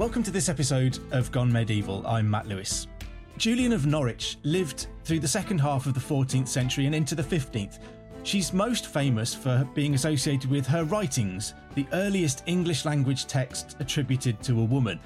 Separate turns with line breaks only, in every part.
Welcome to this episode of Gone Medieval. I'm Matt Lewis. Julian of Norwich lived through the second half of the 14th century and into the 15th She's most famous for being associated with her writings, the earliest English language text attributed to a woman,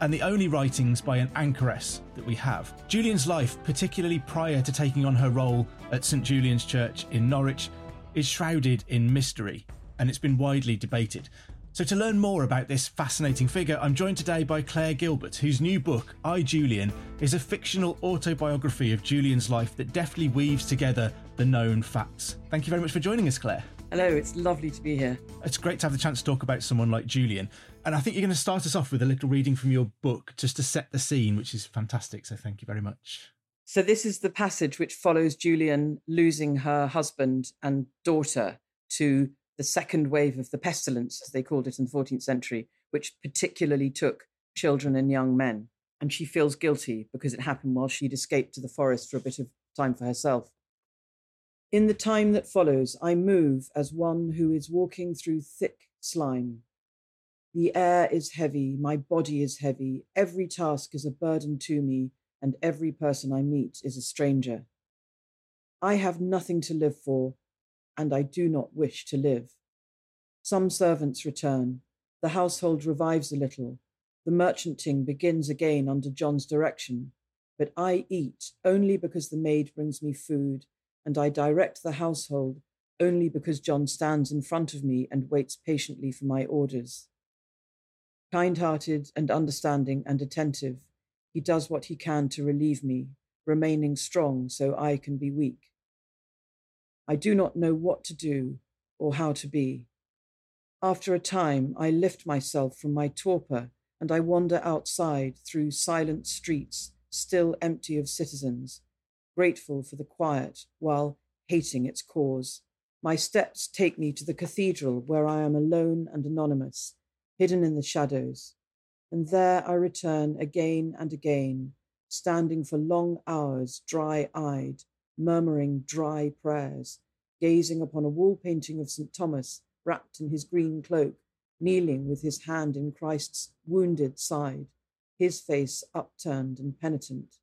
and the only writings by an anchoress that we have. Julian's life, particularly prior to taking on her role at St Julian's Church in Norwich, is shrouded in mystery, and it's been widely debated. So, to learn more about this fascinating figure, I'm joined today by Claire Gilbert, whose new book, I Julian, is a fictional autobiography of Julian's life that deftly weaves together the known facts. Thank you very much for joining us, Claire.
Hello, it's lovely to be here.
It's great to have the chance to talk about someone like Julian. And I think you're going to start us off with a little reading from your book just to set the scene, which is fantastic. So, thank you very much.
So, this is the passage which follows Julian losing her husband and daughter to the second wave of the pestilence, as they called it in the 14th century, which particularly took children and young men. And she feels guilty because it happened while she'd escaped to the forest for a bit of time for herself. In the time that follows, I move as one who is walking through thick slime. The air is heavy, my body is heavy, every task is a burden to me, and every person I meet is a stranger. I have nothing to live for, and I do not wish to live. Some servants return. The household revives a little. The merchanting begins again under John's direction. But I eat only because the maid brings me food, and I direct the household only because John stands in front of me and waits patiently for my orders. Kind hearted and understanding and attentive, he does what he can to relieve me, remaining strong so I can be weak. I do not know what to do or how to be. After a time, I lift myself from my torpor and I wander outside through silent streets, still empty of citizens, grateful for the quiet while hating its cause. My steps take me to the cathedral where I am alone and anonymous, hidden in the shadows. And there I return again and again, standing for long hours, dry eyed, murmuring dry prayers, gazing upon a wall painting of St. Thomas wrapped in his green cloak, kneeling with his hand in Christ's wounded side, his face upturned and penitent.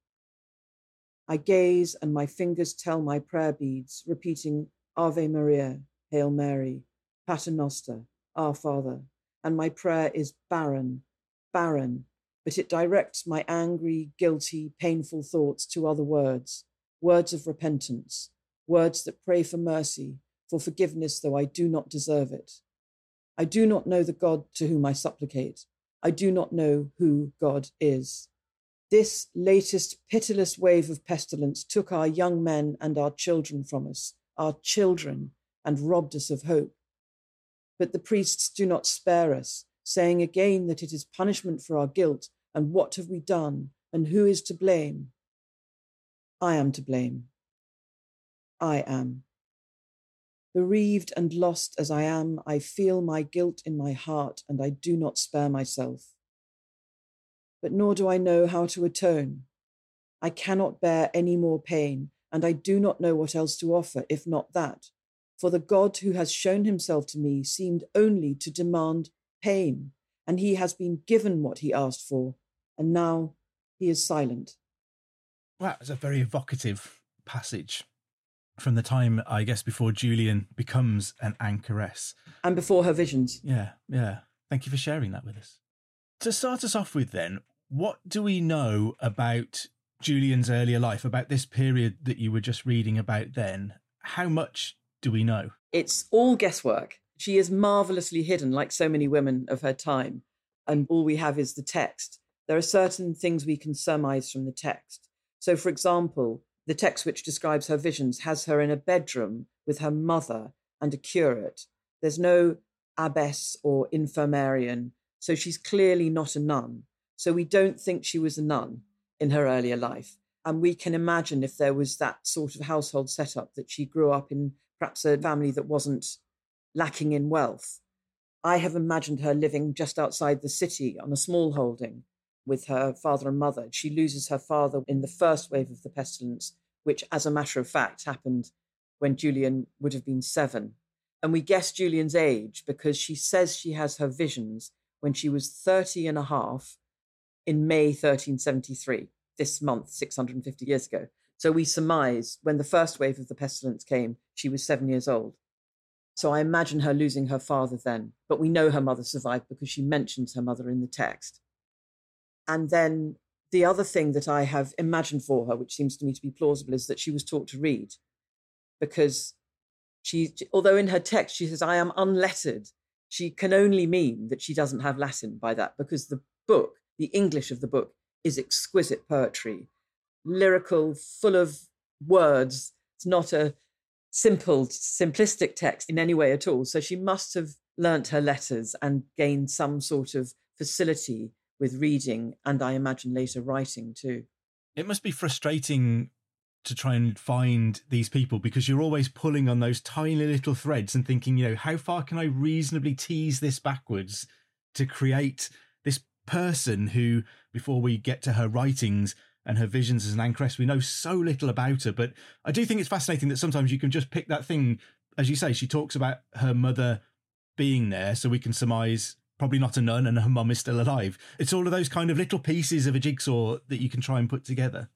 I gaze and my fingers tell my prayer beads, repeating Ave Maria, Hail Mary, Paternoster, Our Father, and my prayer is barren, barren, but it directs my angry, guilty, painful thoughts to other words, words of repentance, words that pray for mercy, for forgiveness, though I do not deserve it. I do not know the God to whom I supplicate. I do not know who God is. This latest pitiless wave of pestilence took our young men and our children from us, our children, and robbed us of hope. But the priests do not spare us, saying again that it is punishment for our guilt, and what have we done, and who is to blame? I am to blame. I am. Bereaved and lost as I am, I feel my guilt in my heart, and I do not spare myself. But nor do I know how to atone. I cannot bear any more pain, and I do not know what else to offer, if not that. For the God who has shown himself to me seemed only to demand pain, and he has been given what he asked for, and now he is silent.
Well, it's a very evocative passage from the time, I guess, before Julian becomes an anchoress.
And before her visions.
Yeah, yeah. Thank you for sharing that with us. To start us off with, then, what do we know about Julian's earlier life, about this period that you were just reading about then? How much do we know?
It's all guesswork. She is marvelously hidden, like so many women of her time, and all we have is the text. There are certain things we can surmise from the text. So, for example, the text which describes her visions has her in a bedroom with her mother and a curate. There's no abbess or infirmarian, so she's clearly not a nun. So we don't think she was a nun in her earlier life. And we can imagine if there was that sort of household setup that she grew up in perhaps a family that wasn't lacking in wealth. I have imagined her living just outside the city on a small holding with her father and mother. She loses her father in the first wave of the pestilence, which, as a matter of fact, happened when Julian would have been seven. And we guess Julian's age because she says she has her visions when she was 30 and a half in May 1373, this month, 650 years ago. So we surmise when the first wave of the pestilence came, she was seven years old. So I imagine her losing her father then, but we know her mother survived because she mentions her mother in the text. And then the other thing that I have imagined for her, which seems to me to be plausible, is that she was taught to read because she, although in her text she says, I am unlettered, she can only mean that she doesn't have Latin by that because the book, the English of the book, is exquisite poetry, lyrical, full of words. It's not a simple, simplistic text in any way at all. So she must have learnt her letters and gained some sort of facility with reading and I imagine later writing too.
It must be frustrating to try and find these people because you're always pulling on those tiny little threads and thinking, you know, how far can I reasonably tease this backwards to create this person who, before we get to her writings and her visions as an anchoress, we know so little about her. But I do think it's fascinating that sometimes you can just pick that thing, as you say, she talks about her mother being there, so we can surmise probably not a nun and her mum is still alive. It's all of those kind of little pieces of a jigsaw that you can try and put together.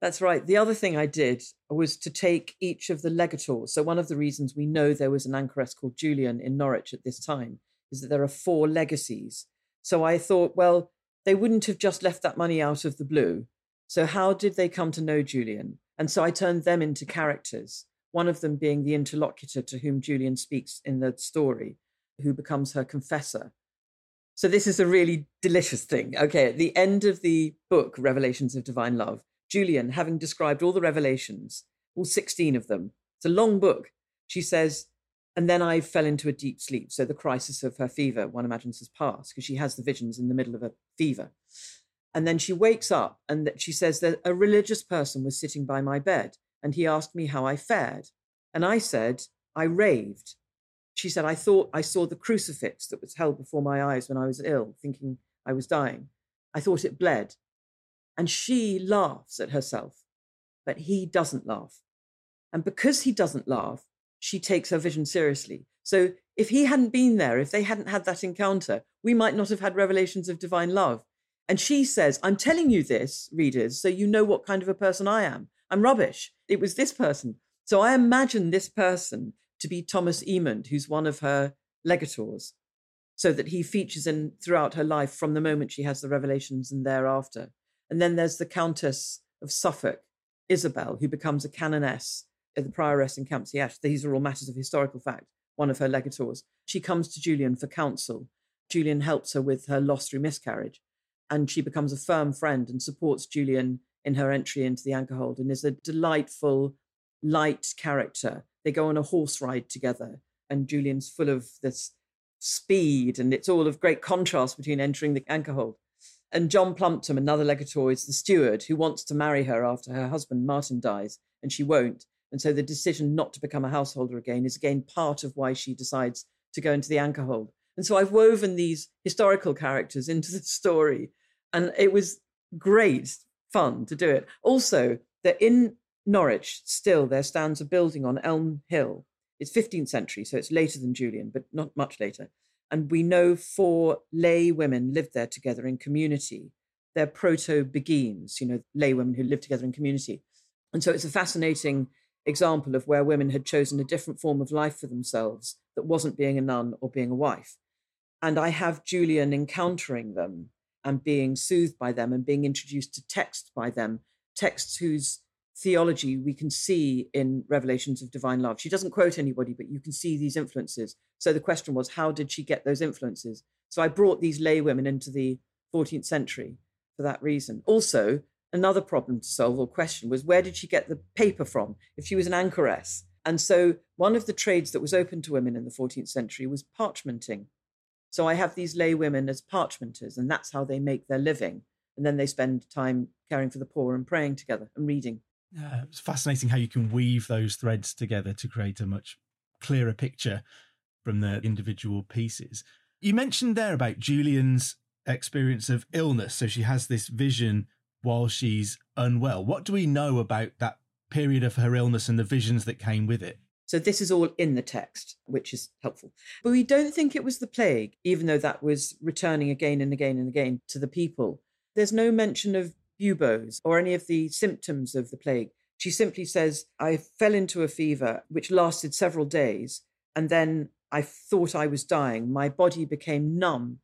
That's right. The other thing I did was to take each of the legators. So, one of the reasons we know there was an anchoress called Julian in Norwich at this time is that there are four legacies. So, I thought, well, they wouldn't have just left that money out of the blue. So, how did they come to know Julian? And so I turned them into characters, one of them being the interlocutor to whom Julian speaks in the story, who becomes her confessor. So this is a really delicious thing. Okay, at the end of the book, Revelations of Divine Love, Julian, having described all the revelations, all 16 of them, it's a long book, she says, and then I fell into a deep sleep. So the crisis of her fever, one imagines, has passed because she has the visions in the middle of a fever. And then she wakes up and she says that a religious person was sitting by my bed and he asked me how I fared. And I said, I raved. She said, I thought I saw the crucifix that was held before my eyes when I was ill, thinking I was dying. I thought it bled. And she laughs at herself, but he doesn't laugh. And because he doesn't laugh, she takes her vision seriously. So if he hadn't been there, if they hadn't had that encounter, we might not have had revelations of divine love. And she says, I'm telling you this, readers, so you know what kind of a person I am. I'm rubbish. It was this person. So I imagine this person to be Thomas Emond, who's one of her legators, so that he features in throughout her life from the moment she has the revelations and thereafter. And then there's the Countess of Suffolk, Isabel, who becomes a canoness at the prioress in Campsey Ash. These are all matters of historical fact, one of her legators. She comes to Julian for counsel. Julian helps her with her loss through miscarriage, and she becomes a firm friend and supports Julian in her entry into the Anchorhold and is a delightful, light character they go on a horse ride together, and Julian's full of this speed, and it's all of great contrast between entering the anchor hold. And John Plumpton, another legator, is the steward who wants to marry her after her husband Martin dies, and she won't. And so the decision not to become a householder again is again part of why she decides to go into the anchor hold. And so I've woven these historical characters into the story, and it was great fun to do it. Also, that in Norwich, still there stands a building on Elm Hill. It's 15th century, so it's later than Julian, but not much later. And we know four lay women lived there together in community. They're proto Beguines, you know, lay women who lived together in community. And so it's a fascinating example of where women had chosen a different form of life for themselves that wasn't being a nun or being a wife. And I have Julian encountering them and being soothed by them and being introduced to text by them, texts whose theology we can see in Revelations of Divine Love. She doesn't quote anybody, but you can see these influences. So the question was, how did she get those influences? So I brought these lay women into the 14th century for that reason. Also, another problem to solve or question was where did she get the paper from if she was an anchoress? And so one of the trades that was open to women in the 14th century was parchmenting. So I have these lay women as parchmenters, and that's how they make their living. And then they spend time caring for the poor and praying together and reading.
Yeah, it's fascinating how you can weave those threads together to create a much clearer picture from the individual pieces. You mentioned there about Julian's experience of illness. So she has this vision while she's unwell. What do we know about that period of her illness and the visions that came with it?
So this is all in the text, which is helpful. But we don't think it was the plague, even though that was returning again and again and again to the people. There's no mention of buboes or any of the symptoms of the plague. She simply says, I fell into a fever which lasted several days, and then I thought I was dying. My body became numb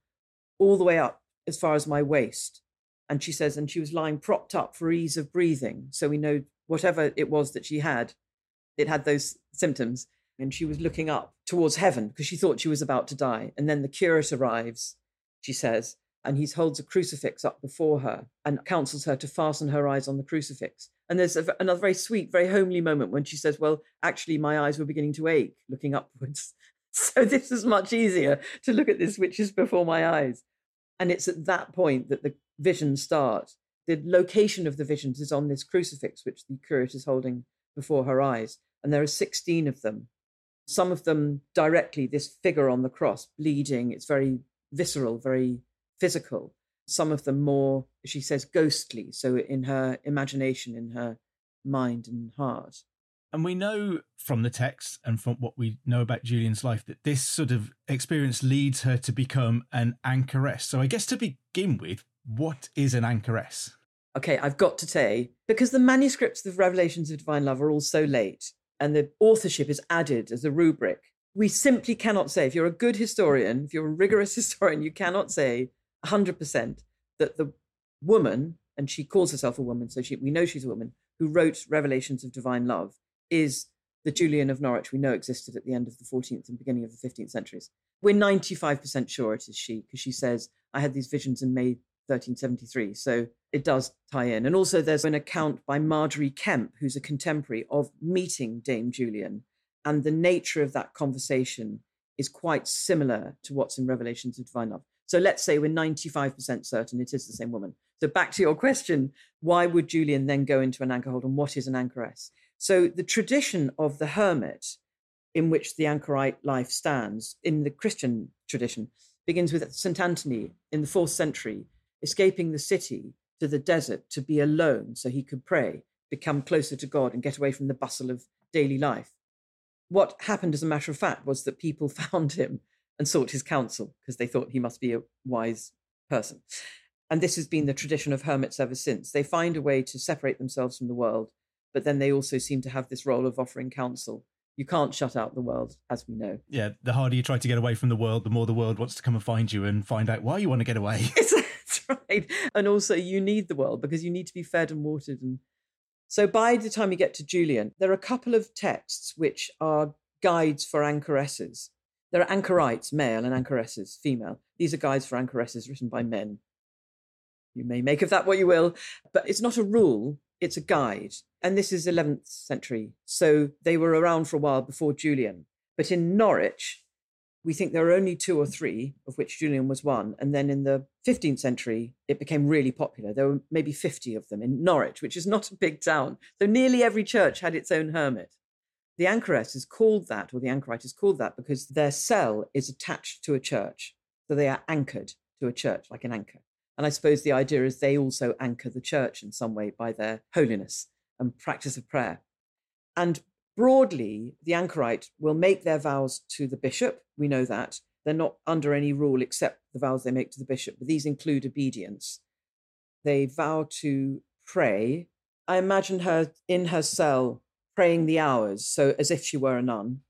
all the way up as far as my waist. And she says, and she was lying propped up for ease of breathing. So we know whatever it was that she had, it had those symptoms. And she was looking up towards heaven because she thought she was about to die. And then the curate arrives, she says, and he holds a crucifix up before her and counsels her to fasten her eyes on the crucifix. And there's a, another very sweet, very homely moment when she says, Well, actually, my eyes were beginning to ache looking upwards. So this is much easier to look at this, which is before my eyes. And it's at that point that the visions start. The location of the visions is on this crucifix, which the curate is holding before her eyes. And there are 16 of them. Some of them directly, this figure on the cross, bleeding. It's very visceral, very physical. Some of them more, she says, ghostly. So in her imagination, in her mind and heart.
And we know from the text and from what we know about Julian's life that this sort of experience leads her to become an anchoress. So I guess to begin with, what is an anchoress?
Okay, I've got to say, because the manuscripts of Revelations of Divine Love are all so late and the authorship is added as a rubric, we simply cannot say, if you're a good historian, if you're a rigorous historian, you cannot say 100% that the woman, and she calls herself a woman, so she, we know she's a woman, who wrote Revelations of Divine Love is the Julian of Norwich we know existed at the end of the 14th and beginning of the 15th centuries. We're 95% sure it is she, because she says, I had these visions in May 1373. So it does tie in. And also, there's an account by Margery Kempe, who's a contemporary, of meeting Dame Julian. And the nature of that conversation is quite similar to what's in Revelations of Divine Love. So let's say we're 95% certain it is the same woman. So back to your question, why would Julian then go into an anchor hold and what is an anchoress? So the tradition of the hermit in which the anchorite life stands in the Christian tradition begins with St. Anthony in the fourth century, escaping the city to the desert to be alone so he could pray, become closer to God, and get away from the bustle of daily life. What happened, as a matter of fact, was that people found him and sought his counsel because they thought he must be a wise person. And this has been the tradition of hermits ever since. They find a way to separate themselves from the world but then they also seem to have this role of offering counsel. You can't shut out the world, as we know.
Yeah, the harder you try to get away from the world, the more the world wants to come and find you and find out why you want to get away.
That's right. And also, you need the world because you need to be fed and watered. And so, by the time you get to Julian, there are a couple of texts which are guides for anchoresses. There are anchorites, male, and anchoresses, female. These are guides for anchoresses written by men. You may make of that what you will, but it's not a rule it's a guide. And this is 11th century. So they were around for a while before Julian. But in Norwich, we think there are only two or three, of which Julian was one. And then in the 15th century, it became really popular. There were maybe 50 of them in Norwich, which is not a big town. So nearly every church had its own hermit. The anchoress is called that, or the anchorite is called that, because their cell is attached to a church. So they are anchored to a church like an anchor. And I suppose the idea is they also anchor the church in some way by their holiness and practice of prayer. And broadly, the anchorite will make their vows to the bishop, we know that, They're not under any rule except the vows they make to the bishop, but these include obedience. They vow to pray. I imagine her in her cell praying the hours, so as if she were a nun.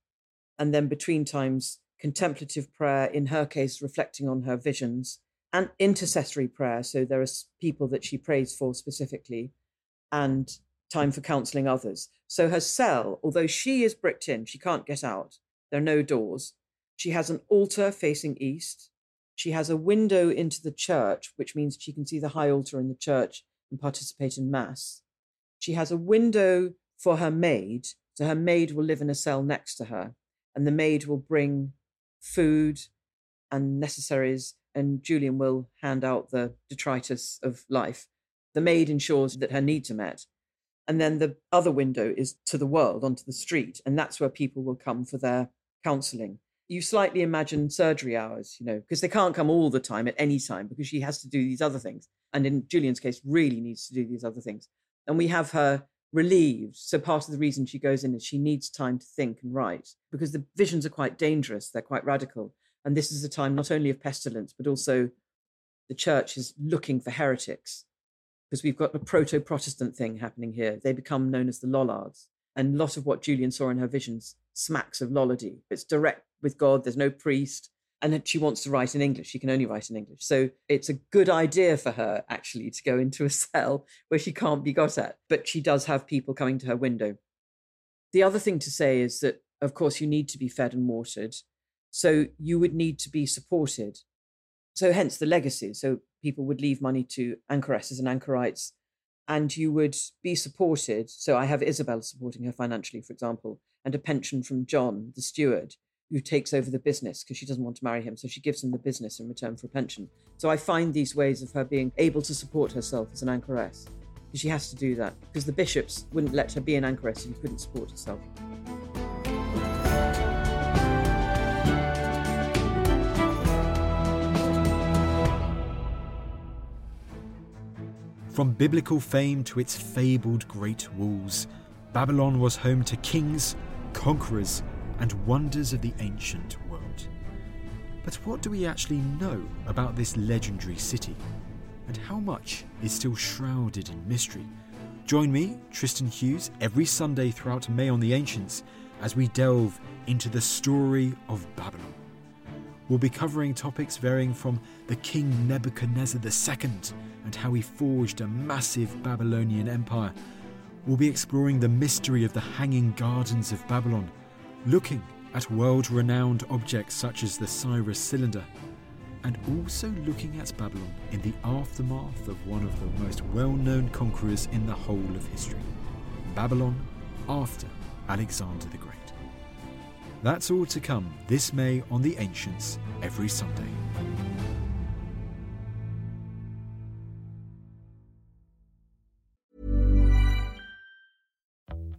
And then between times, contemplative prayer, in her case, reflecting on her visions, and intercessory prayer. So there are people that she prays for specifically, and time for counseling others. So her cell, although she is bricked in, she can't get out. There are no doors. She has an altar facing east. She has a window into the church, which means she can see the high altar in the church and participate in Mass. She has a window for her maid. So her maid will live in a cell next to her, and the maid will bring food and necessaries, and Julian will hand out the detritus of life. The maid ensures that her needs are met. And then the other window is to the world, onto the street, and that's where people will come for their counseling you slightly imagine surgery hours, you know, because they can't come all the time at any time because she has to do these other things. And in Julian's case, really needs to do these other things. And we have her relieved. So part of the reason she goes in is she needs time to think and write because the visions are quite dangerous, they're quite radical. And this is a time not only of pestilence, but also the church is looking for heretics because we've got a proto Protestant thing happening here. They become known as the Lollards. And a lot of what Julian saw in her visions smacks of Lollardy. It's direct with God. There's no priest. And she wants to write in English. She can only write in English. So it's a good idea for her, actually, to go into a cell where she can't be got at. But she does have people coming to her window. The other thing to say is that, of course, you need to be fed and watered. So you would need to be supported. So hence the legacy. So people would leave money to anchoresses and anchorites and you would be supported. So I have Isabel supporting her financially, for example, and a pension from John, the steward, who takes over the business because she doesn't want to marry him. So she gives him the business in return for a pension. So I find these ways of her being able to support herself as an anchoress. Because she has to do that because the bishops wouldn't let her be an anchoress if she couldn't support herself.
From biblical fame to its fabled great walls, Babylon was home to kings, conquerors, and wonders of the ancient world. But what do we actually know about this legendary city? And how much is still shrouded in mystery? Join me, Tristan Hughes, every Sunday throughout May on the Ancients as we delve into the story of Babylon. We'll be covering topics varying from the King Nebuchadnezzar II and how he forged a massive Babylonian empire. We'll be exploring the mystery of the Hanging Gardens of Babylon looking at world renowned objects such as the Cyrus cylinder, and also looking at Babylon in the aftermath of one of the most well known conquerors in the whole of history Babylon after Alexander the Great. That's all to come this May on The Ancients every Sunday.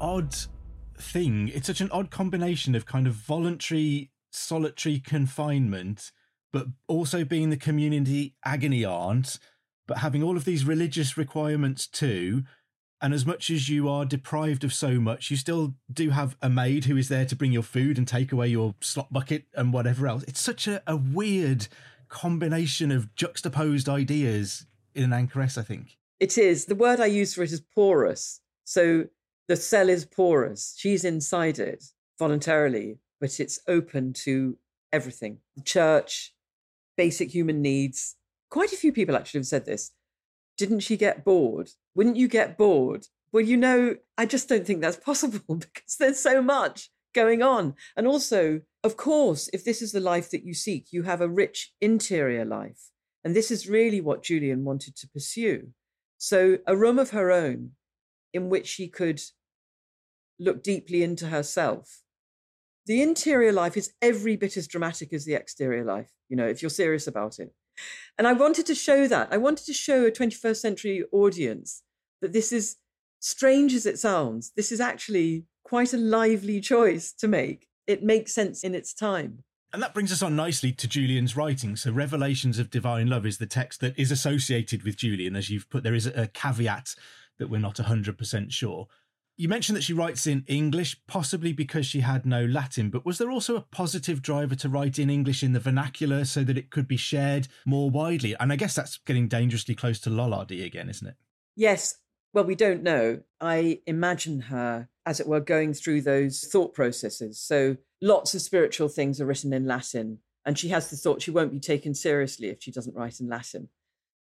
odd thing. It's such an odd combination of kind of voluntary solitary confinement, but also being the community agony aunt, but having all of these religious requirements too. And as much as you are deprived of so much, you still do have a maid who is there to bring your food and take away your slop bucket and whatever else. It's such a, a weird combination of juxtaposed ideas in an anchoress, I think.
It is. The word I use for it is porous. So the cell is porous. She's inside it voluntarily, but it's open to everything the church, basic human needs. Quite a few people actually have said this. Didn't she get bored? Wouldn't you get bored? Well, you know, I just don't think that's possible because there's so much going on. And also, of course, if this is the life that you seek, you have a rich interior life. And this is really what Julian wanted to pursue. So, a room of her own in which she could look deeply into herself the interior life is every bit as dramatic as the exterior life, you know, if you're serious about it. And I wanted to show that. I wanted to show a 21st century audience that this is, strange as it sounds, this is actually quite a lively choice to make. It makes sense in its time.
And that brings us on nicely to Julian's writing. So, Revelations of Divine Love is the text that is associated with Julian, as you've put. There is a caveat that we're not 100% sure. You mentioned that she writes in English, possibly because she had no Latin, but was there also a positive driver to write in English in the vernacular so that it could be shared more widely? And I guess that's getting dangerously close to Lollardy again, isn't it?
Yes. Well, we don't know. I imagine her, as it were, going through those thought processes. So lots of spiritual things are written in Latin, and she has the thought she won't be taken seriously if she doesn't write in Latin.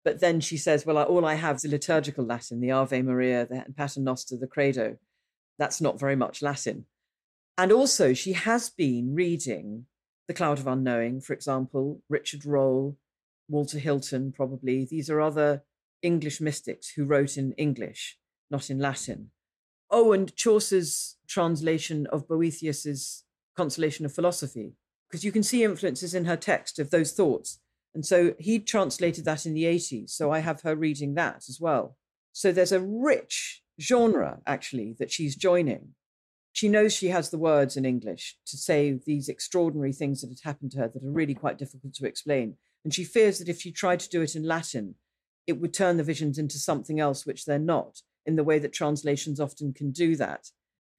But then she says, well, all I have is liturgical Latin, the Ave Maria, the Pater Noster, the Credo. That's not very much Latin. And also, she has been reading The Cloud of Unknowing, for example, Richard Rolle, Walter Hilton, probably. These are other English mystics who wrote in English, not in Latin. Oh, and Chaucer's translation of Boethius's Consolation of Philosophy, because you can see influences in her text of those thoughts and so he translated that in the 80s. So I have her reading that as well. So there's a rich genre, actually, that she's joining. She knows she has the words in English to say these extraordinary things that had happened to her that are really quite difficult to explain. And she fears that if she tried to do it in Latin, it would turn the visions into something else, which they're not, in the way that translations often can do that.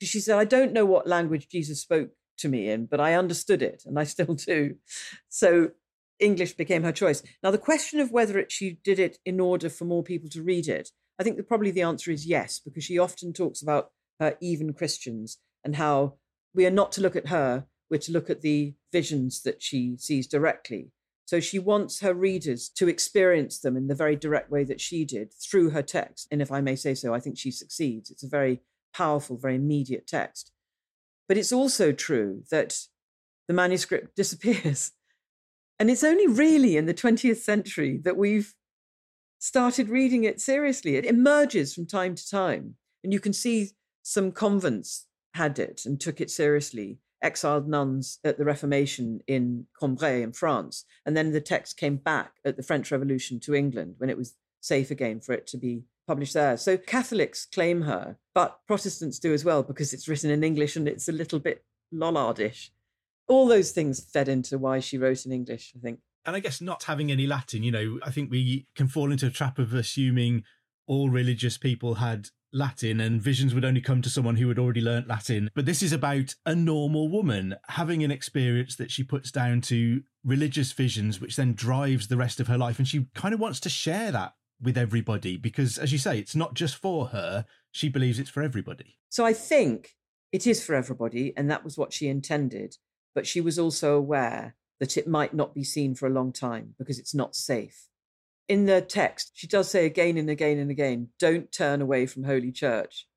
She said, I don't know what language Jesus spoke to me in, but I understood it, and I still do. So English became her choice. Now, the question of whether it, she did it in order for more people to read it, I think that probably the answer is yes, because she often talks about her even Christians and how we are not to look at her, we're to look at the visions that she sees directly. So she wants her readers to experience them in the very direct way that she did through her text. And if I may say so, I think she succeeds. It's a very powerful, very immediate text. But it's also true that the manuscript disappears and it's only really in the 20th century that we've started reading it seriously. It emerges from time to time. And you can see some convents had it and took it seriously. Exiled nuns at the Reformation in Cambrai in France. And then the text came back at the French Revolution to England when it was safe again for it to be published there. So Catholics claim her, but Protestants do as well because it's written in English and it's a little bit Lollardish all those things fed into why she wrote in English, I think.
And I guess not having any Latin, you know, I think we can fall into a trap of assuming all religious people had Latin and visions would only come to someone who had already learnt Latin. But this is about a normal woman having an experience that she puts down to religious visions, which then drives the rest of her life. And she kind of wants to share that with everybody because, as you say, it's not just for her. She believes it's for everybody.
So I think it is for everybody. And that was what she intended but she was also aware that it might not be seen for a long time because it's not safe. In the text, she does say again and again and again, don't turn away from Holy Church.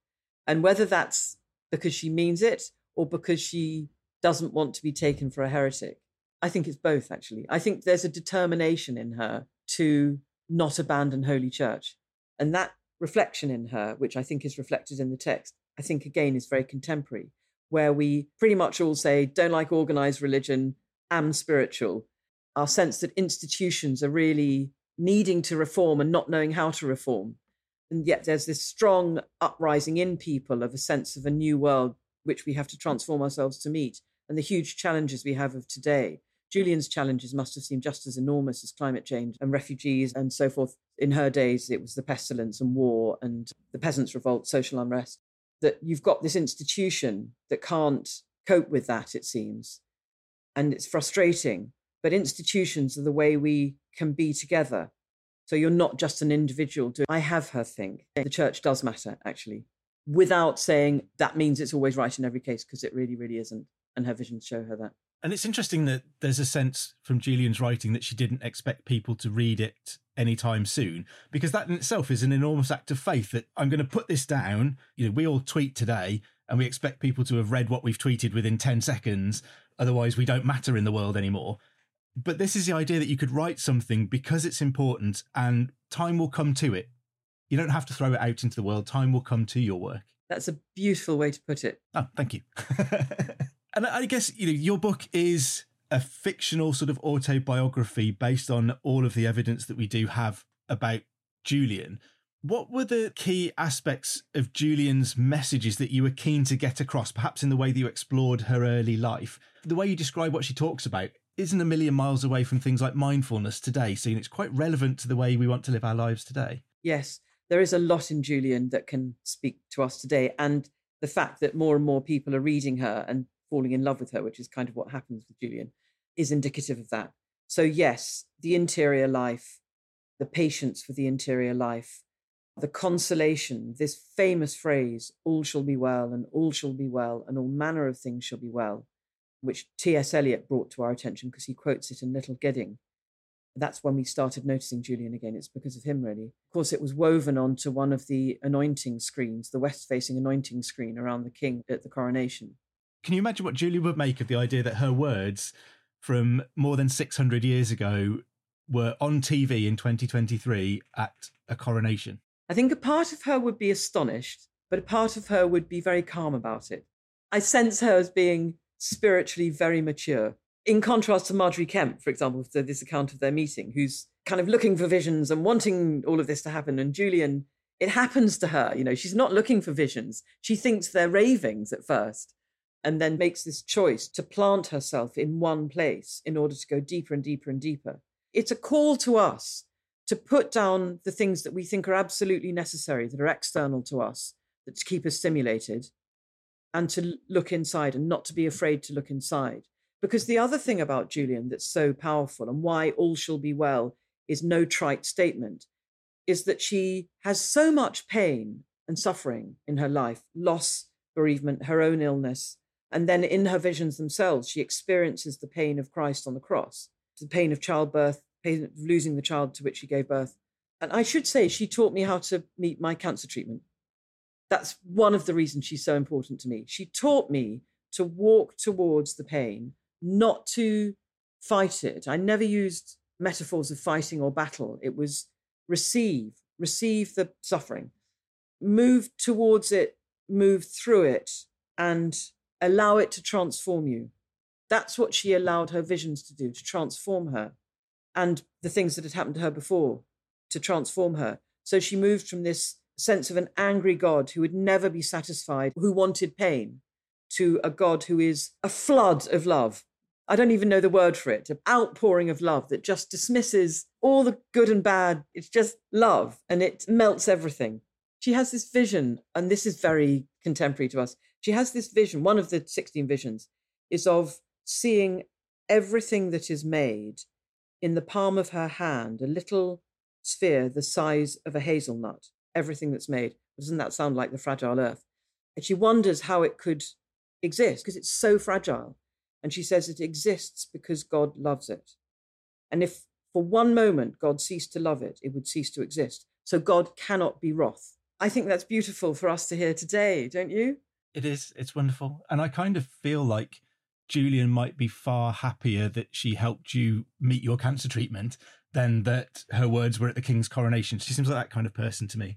And whether that's because she means it or because she doesn't want to be taken for a heretic, I think it's both, actually. I think there's a determination in her to not abandon Holy Church. And that reflection in her, which I think is reflected in the text, I think again is very contemporary where we pretty much all say, don't like organized religion, am spiritual. Our sense that institutions are really needing to reform and not knowing how to reform. And yet there's this strong uprising in people of a sense of a new world which we have to transform ourselves to meet and the huge challenges we have of today. Julian's challenges must have seemed just as enormous as climate change and refugees and so forth. In her days, it was the pestilence and war and the peasants' revolt, social unrest. That you've got this institution that can't cope with that, it seems. And it's frustrating. But institutions are the way we can be together. So you're not just an individual. Doing, I have her think the church does matter, actually, without saying that means it's always right in every case, because it really, really isn't. And her visions show her that.
And it's interesting that there's a sense from Julian's writing that she didn't expect people to read it anytime soon, because that in itself is an enormous act of faith that I'm going to put this down. You know, we all tweet today and we expect people to have read what we've tweeted within 10 seconds. Otherwise, we don't matter in the world anymore. But this is the idea that you could write something because it's important and time will come to it. You don't have to throw it out into the world, time will come to your work.
That's a beautiful way to put it.
Oh, thank you. and I guess you know your book is a fictional sort of autobiography based on all of the evidence that we do have about Julian. What were the key aspects of Julian's messages that you were keen to get across, perhaps in the way that you explored her early life? The way you describe what she talks about isn't a million miles away from things like mindfulness today, so it's quite relevant to the way we want to live our lives today.
Yes, there is a lot in Julian that can speak to us today. And the fact that more and more people are reading her and falling in love with her, which is kind of what happens with Julian, is indicative of that. So, yes, the interior life, the patience for the interior life, the consolation, this famous phrase, all shall be well, and all shall be well, and all manner of things shall be well, which T.S. Eliot brought to our attention because he quotes it in Little Gidding. That's when we started noticing Julian again. It's because of him, really. Of course, it was woven onto one of the anointing screens, the west facing anointing screen around the king at the coronation.
Can you imagine what Julie would make of the idea that her words from more than 600 years ago were on TV in 2023 at a coronation?
I think a part of her would be astonished, but a part of her would be very calm about it. I sense her as being spiritually very mature. In contrast to Margery Kempe, for example, to this account of their meeting, who's kind of looking for visions and wanting all of this to happen. And Julian, it happens to her. You know, she's not looking for visions. She thinks they're ravings at first and then makes this choice to plant herself in one place in order to go deeper and deeper and deeper. It's a call to us to put down the things that we think are absolutely necessary, that are external to us, that keep us stimulated, and to look inside and not to be afraid to look inside. Because the other thing about Julian that's so powerful and why all shall be well is no trite statement is that she has so much pain and suffering in her life loss, bereavement, her own illness, and then in her visions themselves, she experiences the pain of Christ on the cross, the pain of childbirth, pain of losing the child to which she gave birth. And I should say, she taught me how to meet my cancer treatment. That's one of the reasons she's so important to me. She taught me to walk towards the pain, not to fight it. I never used metaphors of fighting or battle. It was receive, receive the suffering, move towards it, move through it, and allow it to transform you. That's what she allowed her visions to do, to transform her, and the things that had happened to her before to transform her. So she moved from this sense of an angry God who would never be satisfied, who wanted pain, to a God who is a flood of love. I don't even know the word for it, an outpouring of love that just dismisses all the good and bad. It's just love and it melts everything. She has this vision, and this is very contemporary to us. She has this vision, one of the 16 visions is of seeing everything that is made in the palm of her hand, a little sphere the size of a hazelnut, everything that's made. Doesn't that sound like the fragile earth? And she wonders how it could exist because it's so fragile. And she says it exists because God loves it. And if for one moment God ceased to love it, it would cease to exist. So God cannot be wroth. I think that's beautiful for us to hear today, don't you?
It is. It's wonderful. And I kind of feel like Julian might be far happier that she helped you meet your cancer treatment than that her words were at the king's coronation. She seems like that kind of person to me.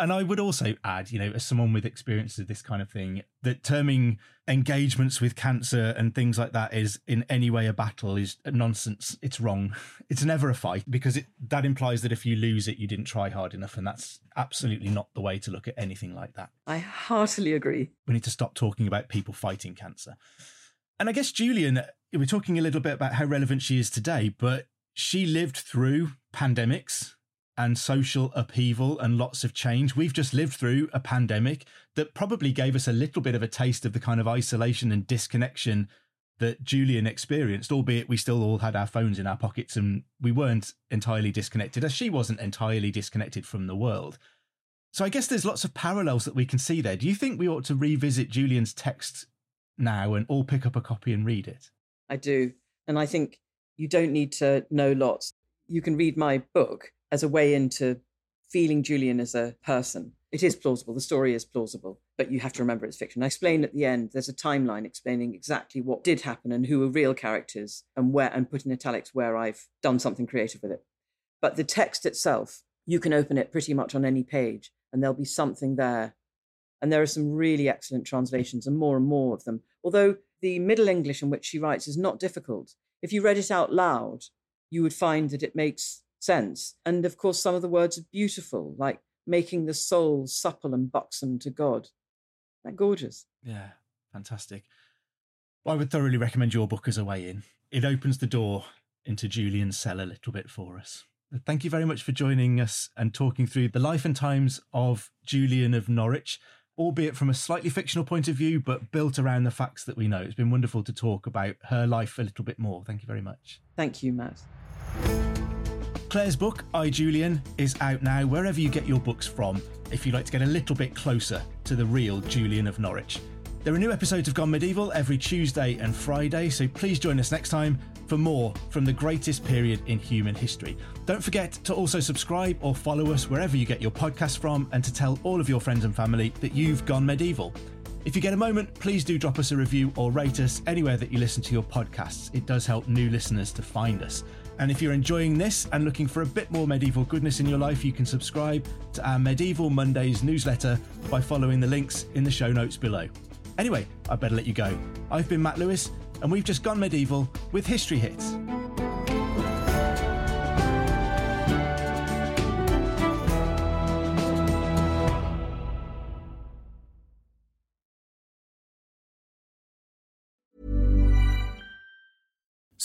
And I would also add, you know, as someone with experience of this kind of thing, that terming engagements with cancer and things like that is in any way a battle is nonsense. It's wrong. It's never a fight because it, that implies that if you lose it, you didn't try hard enough. And that's absolutely not the way to look at anything like that.
I heartily agree.
We need to stop talking about people fighting cancer. And I guess Julian, we're talking a little bit about how relevant she is today, but she lived through pandemics and social upheaval and lots of change. We've just lived through a pandemic that probably gave us a little bit of a taste of the kind of isolation and disconnection that Julian experienced, albeit we still all had our phones in our pockets and we weren't entirely disconnected, as she wasn't entirely disconnected from the world. So I guess there's lots of parallels that we can see there. Do you think we ought to revisit Julian's text now and all pick up a copy and read it?
I do. And I think you don't need to know lots. You can read my book as a way into feeling Julian as a person. It is plausible. The story is plausible, but you have to remember it's fiction. I explain at the end, there's a timeline explaining exactly what did happen and who are real characters and where, and put in italics where I've done something creative with it. But the text itself, you can open it pretty much on any page and there'll be something there. And there are some really excellent translations and more and more of them. Although the Middle English in which she writes is not difficult. If you read it out loud, you would find that it makes sense. And of course, some of the words are beautiful, like making the soul supple and buxom to God. That gorgeous.
Yeah, fantastic. I would thoroughly recommend your book as a way in. It opens the door into Julian's cell a little bit for us. Thank you very much for joining us and talking through the life and times of Julian of Norwich, albeit from a slightly fictional point of view, but built around the facts that we know. It's been wonderful to talk about her life a little bit more. Thank you very much.
Thank you, Matt.
Claire's book, I Julian, is out now wherever you get your books from if you'd like to get a little bit closer to the real Julian of Norwich. There are new episodes of Gone Medieval every Tuesday and Friday, so please join us next time for more from the greatest period in human history. Don't forget to also subscribe or follow us wherever you get your podcasts from and to tell all of your friends and family that you've gone medieval. If you get a moment, please do drop us a review or rate us anywhere that you listen to your podcasts. It does help new listeners to find us. And if you're enjoying this and looking for a bit more medieval goodness in your life, you can subscribe to our Medieval Mondays newsletter by following the links in the show notes below. Anyway, I better let you go. I've been Matt Lewis, and we've just gone medieval with History Hits.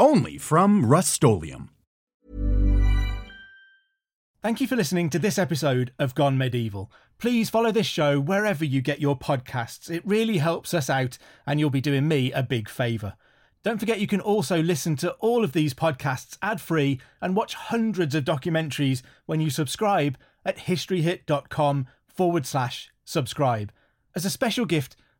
only from Rust-Oleum
Thank you for listening to this episode of Gone Medieval. Please follow this show wherever you get your podcasts. It really helps us out, and you'll be doing me a big favour. Don't forget you can also listen to all of these podcasts ad free and watch hundreds of documentaries when you subscribe at historyhit.com forward slash subscribe. As a special gift,